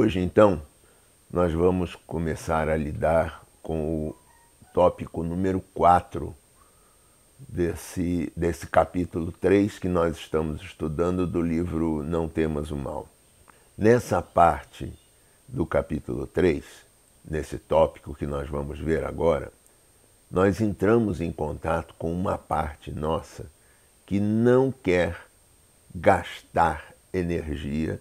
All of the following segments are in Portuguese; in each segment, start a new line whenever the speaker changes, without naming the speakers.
Hoje, então, nós vamos começar a lidar com o tópico número 4 desse, desse capítulo 3 que nós estamos estudando do livro Não Temas o Mal. Nessa parte do capítulo 3, nesse tópico que nós vamos ver agora, nós entramos em contato com uma parte nossa que não quer gastar energia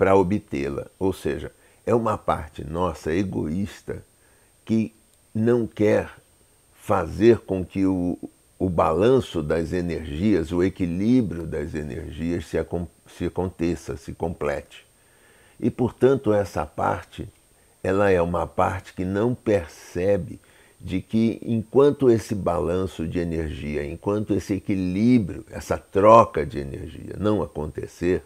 para obtê-la. Ou seja, é uma parte nossa egoísta que não quer fazer com que o, o balanço das energias, o equilíbrio das energias se, se aconteça, se complete. E, portanto, essa parte, ela é uma parte que não percebe de que enquanto esse balanço de energia, enquanto esse equilíbrio, essa troca de energia não acontecer,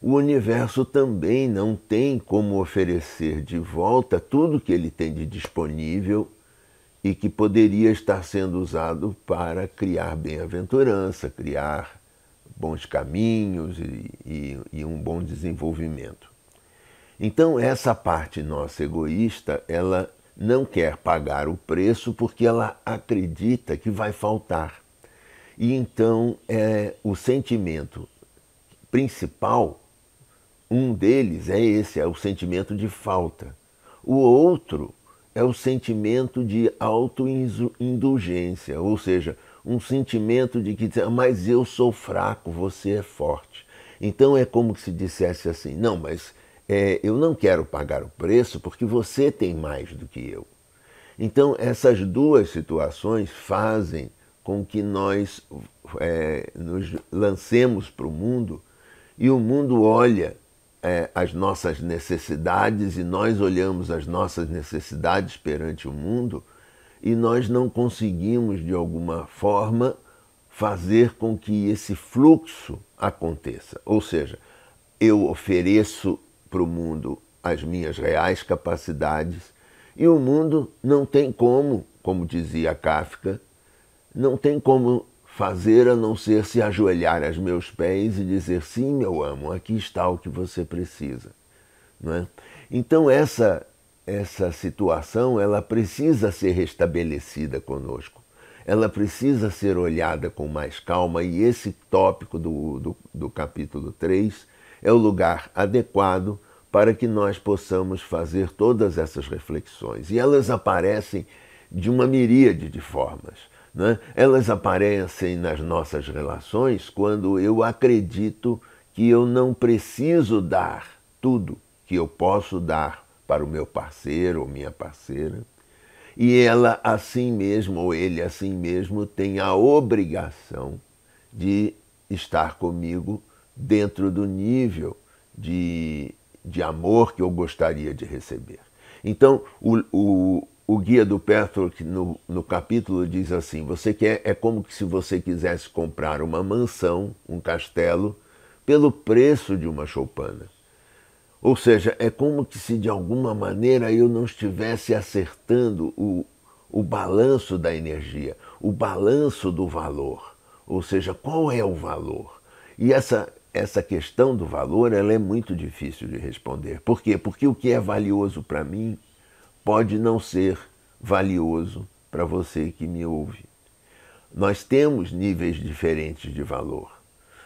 o universo também não tem como oferecer de volta tudo que ele tem de disponível e que poderia estar sendo usado para criar bem-aventurança, criar bons caminhos e, e, e, um bom desenvolvimento. Então essa parte nossa egoísta, ela não quer pagar o preço porque ela acredita que vai faltar. E então é o sentimento principal um deles é esse, é o sentimento de falta. O outro é o sentimento de autoindulgência, ou seja, um sentimento de que, mas eu sou fraco, você é forte. Então é como se dissesse assim: não, mas é, eu não quero pagar o preço porque você tem mais do que eu. Então essas duas situações fazem com que nós é, nos lancemos para o mundo e o mundo olha é, as nossas necessidades e nós olhamos as nossas necessidades perante o mundo e nós não conseguimos, de alguma forma, fazer com que esse fluxo aconteça. Ou seja, eu ofereço para o mundo as minhas reais capacidades e o mundo não tem como, como dizia Kafka, não tem como fazer a não ser se ajoelhar aos meus pés e dizer: sim, meu amo, aqui está o que você precisa. Não é? Então essa essa situação ela precisa ser restabelecida conosco. Ela precisa ser olhada com mais calma e esse tópico do, do, do capítulo 3 é o lugar adequado para que nós possamos fazer todas essas reflexões. E elas aparecem de uma miríade de formas. Né? Elas aparecem nas nossas relações quando eu acredito que eu não preciso dar tudo que eu posso dar para o meu parceiro ou minha parceira. E ela assim mesmo, ou ele assim mesmo, tem a obrigação de estar comigo dentro do nível de, de amor que eu gostaria de receber. Então, o, o, o guia do Petrarch no, no capítulo diz assim: você quer é como se você quisesse comprar uma mansão, um castelo, pelo preço de uma choupana. Ou seja, é como que se de alguma maneira eu não estivesse acertando o, o balanço da energia, o balanço do valor. Ou seja, qual é o valor? E essa, essa questão do valor ela é muito difícil de responder. Por quê? Porque o que é valioso para mim pode não ser valioso para você que me ouve. Nós temos níveis diferentes de valor.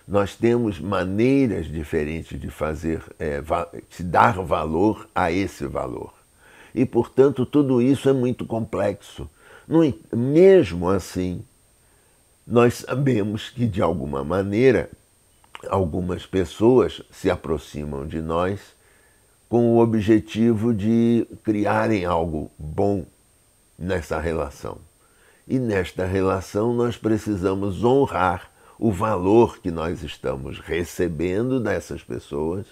Nós temos maneiras diferentes de fazer, é, de dar valor a esse valor. E, portanto, tudo isso é muito complexo. No, mesmo assim, nós sabemos que, de alguma maneira, algumas pessoas se aproximam de nós com o objetivo de criarem algo bom nessa relação. E nesta relação nós precisamos honrar o valor que nós estamos recebendo dessas pessoas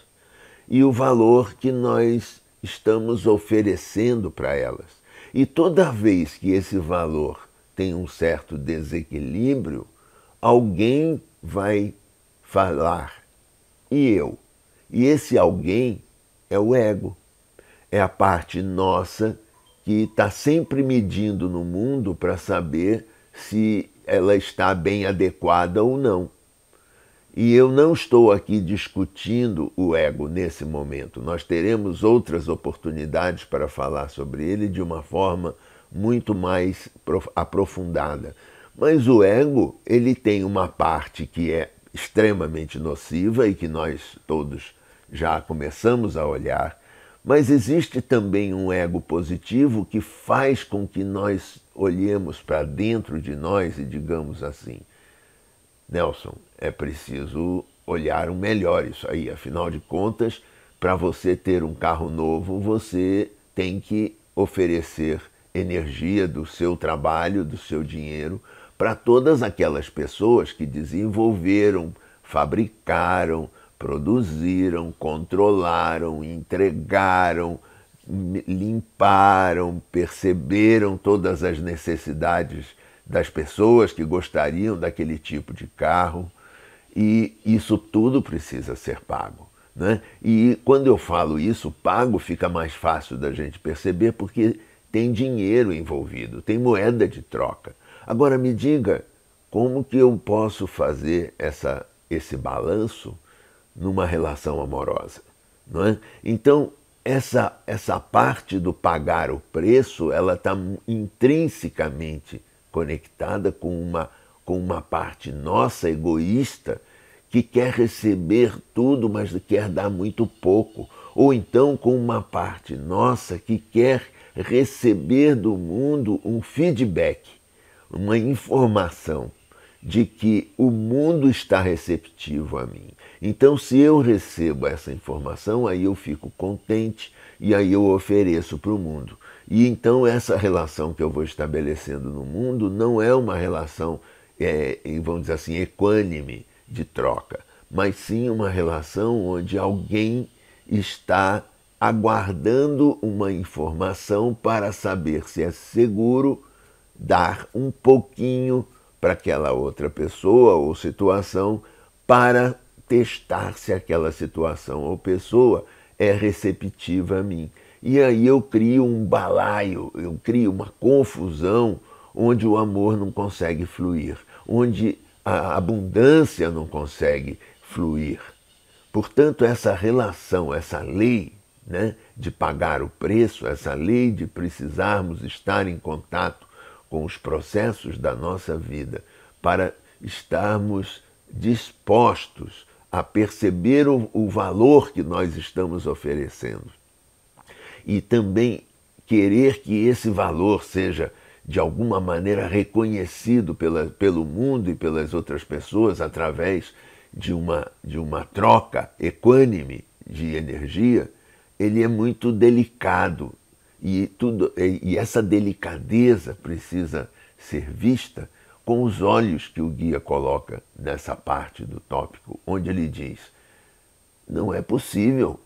e o valor que nós estamos oferecendo para elas. E toda vez que esse valor tem um certo desequilíbrio, alguém vai falar, e eu? E esse alguém é o ego. É a parte nossa que está sempre medindo no mundo para saber se ela está bem adequada ou não. E eu não estou aqui discutindo o ego nesse momento. Nós teremos outras oportunidades para falar sobre ele de uma forma muito mais aprofundada. Mas o ego, ele tem uma parte que é extremamente nociva e que nós todos já começamos a olhar, mas existe também um ego positivo que faz com que nós olhemos para dentro de nós e digamos assim: Nelson, é preciso olhar melhor isso aí, afinal de contas, para você ter um carro novo, você tem que oferecer energia do seu trabalho, do seu dinheiro, para todas aquelas pessoas que desenvolveram, fabricaram, produziram, controlaram, entregaram, limparam, perceberam todas as necessidades das pessoas que gostariam daquele tipo de carro e isso tudo precisa ser pago. Né? E quando eu falo isso, pago fica mais fácil da gente perceber porque tem dinheiro envolvido, tem moeda de troca. Agora me diga como que eu posso fazer essa, esse balanço numa relação amorosa. Não é? Então, essa, essa parte do pagar o preço, ela está intrinsecamente conectada com uma, com uma parte nossa egoísta que quer receber tudo, mas quer dar muito pouco. Ou então com uma parte nossa que quer receber do mundo um feedback, uma informação de que o mundo está receptivo a mim. Então, se eu recebo essa informação, aí eu fico contente e aí eu ofereço para o mundo. E então, essa relação que eu vou estabelecendo no mundo não é uma relação, é, vamos dizer assim, equânime de troca, mas sim uma relação onde alguém está aguardando uma informação para saber se é seguro dar um pouquinho para aquela outra pessoa ou situação para testar se aquela situação ou pessoa é receptiva a mim. E aí eu crio um balaio, eu crio uma confusão onde o amor não consegue fluir, onde a abundância não consegue fluir. Portanto, essa relação, essa lei né, de pagar o preço, essa lei de precisarmos estar em contato com os processos da nossa vida para estarmos dispostos a perceber o, o valor que nós estamos oferecendo. E também querer que esse valor seja de alguma maneira reconhecido pela, pelo mundo e pelas outras pessoas através de uma, de uma troca equânime de energia, ele é muito delicado. E, tudo, e essa delicadeza precisa ser vista com os olhos que o guia coloca nessa parte do tópico, onde ele diz: não é possível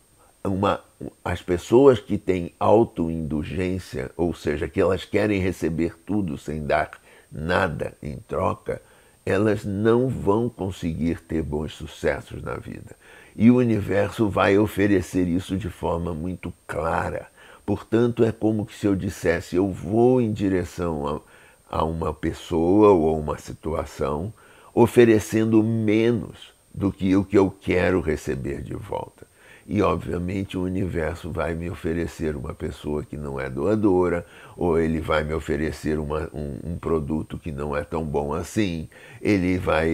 uma, as pessoas que têm autoindulgência, ou seja, que elas querem receber tudo sem dar nada em troca, elas não vão conseguir ter bons sucessos na vida. E o universo vai oferecer isso de forma muito clara. Portanto, é como se eu dissesse: eu vou em direção a, a uma pessoa ou uma situação, oferecendo menos do que o que eu quero receber de volta. E, obviamente, o universo vai me oferecer uma pessoa que não é doadora, ou ele vai me oferecer uma, um, um, produto que não é tão bom assim, ele vai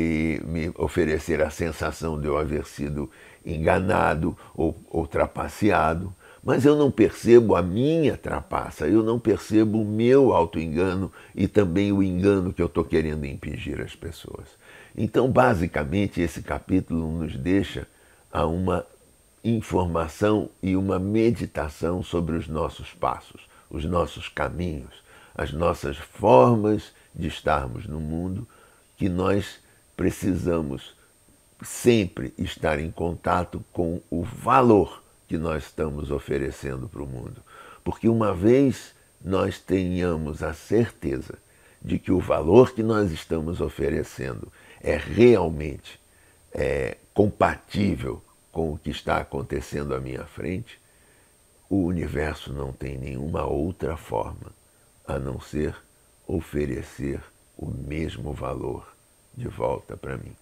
me oferecer a sensação de eu haver sido enganado ou, ou trapaceado mas eu não percebo a minha trapaça, eu não percebo o meu auto-engano e também o engano que eu estou querendo impingir às pessoas. Então, basicamente, esse capítulo nos deixa a uma informação e uma meditação sobre os nossos passos, os nossos caminhos, as nossas formas de estarmos no mundo, que nós precisamos sempre estar em contato com o valor que nós estamos oferecendo para o mundo. Porque uma vez nós tenhamos a certeza de que o valor que nós estamos oferecendo é realmente é, compatível com o que está acontecendo à minha frente, o universo não tem nenhuma outra forma a não ser oferecer o mesmo valor de volta para mim.